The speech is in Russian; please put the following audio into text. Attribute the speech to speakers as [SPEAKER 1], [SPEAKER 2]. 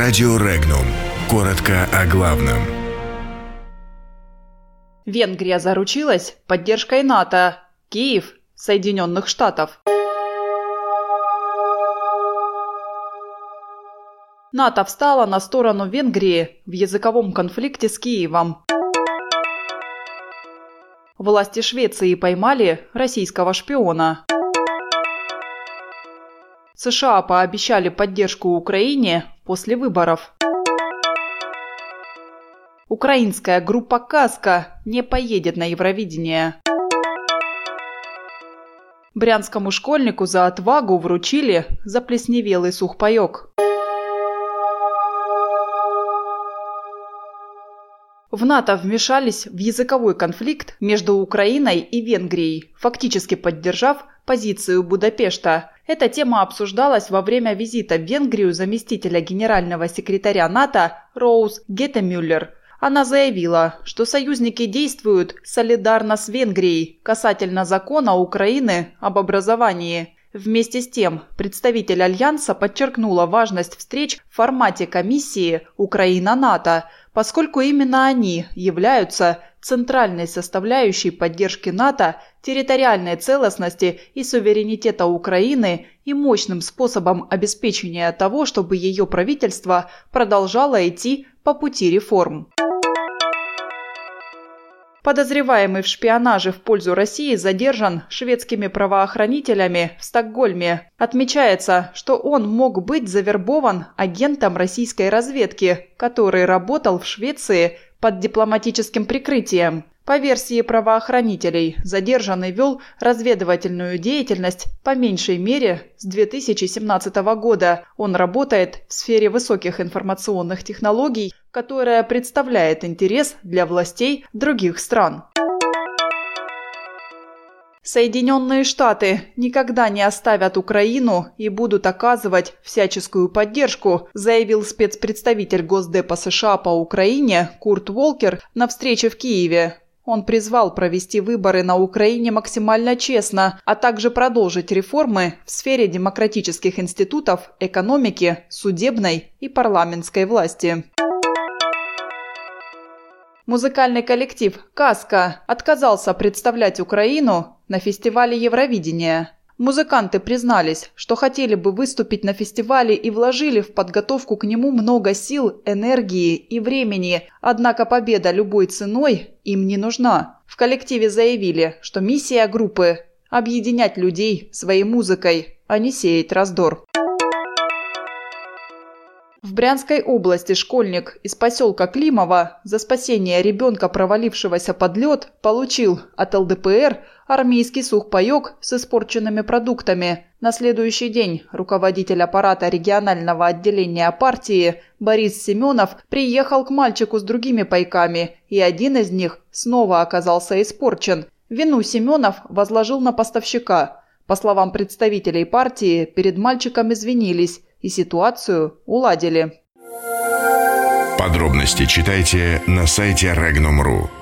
[SPEAKER 1] Радио Регнум. Коротко о главном.
[SPEAKER 2] Венгрия заручилась поддержкой НАТО. Киев – Соединенных Штатов. НАТО встала на сторону Венгрии в языковом конфликте с Киевом. Власти Швеции поймали российского шпиона. США пообещали поддержку Украине после выборов. Украинская группа «Каска» не поедет на Евровидение. Брянскому школьнику за отвагу вручили заплесневелый сухпайок. В НАТО вмешались в языковой конфликт между Украиной и Венгрией, фактически поддержав позицию Будапешта. Эта тема обсуждалась во время визита в Венгрию заместителя генерального секретаря НАТО Роуз Геттемюллер. Она заявила, что союзники действуют солидарно с Венгрией касательно закона Украины об образовании. Вместе с тем, представитель Альянса подчеркнула важность встреч в формате комиссии Украина-НАТО, поскольку именно они являются центральной составляющей поддержки НАТО, территориальной целостности и суверенитета Украины и мощным способом обеспечения того, чтобы ее правительство продолжало идти по пути реформ. Подозреваемый в шпионаже в пользу России задержан шведскими правоохранителями в Стокгольме. Отмечается, что он мог быть завербован агентом российской разведки, который работал в Швеции под дипломатическим прикрытием. По версии правоохранителей, задержанный вел разведывательную деятельность по меньшей мере с 2017 года. Он работает в сфере высоких информационных технологий, которая представляет интерес для властей других стран. Соединенные Штаты никогда не оставят Украину и будут оказывать всяческую поддержку, заявил спецпредставитель Госдепа США по Украине Курт Волкер на встрече в Киеве. Он призвал провести выборы на Украине максимально честно, а также продолжить реформы в сфере демократических институтов, экономики, судебной и парламентской власти. Музыкальный коллектив «Каска» отказался представлять Украину на фестивале Евровидения. Музыканты признались, что хотели бы выступить на фестивале и вложили в подготовку к нему много сил, энергии и времени, однако победа любой ценой им не нужна. В коллективе заявили, что миссия группы – объединять людей своей музыкой, а не сеять раздор. В Брянской области школьник из поселка Климова за спасение ребенка, провалившегося под лед, получил от ЛДПР армейский сухпайок с испорченными продуктами. На следующий день руководитель аппарата регионального отделения партии Борис Семенов приехал к мальчику с другими пайками, и один из них снова оказался испорчен. Вину Семенов возложил на поставщика. По словам представителей партии, перед мальчиком извинились и ситуацию уладили.
[SPEAKER 1] Подробности читайте на сайте Regnum.ru.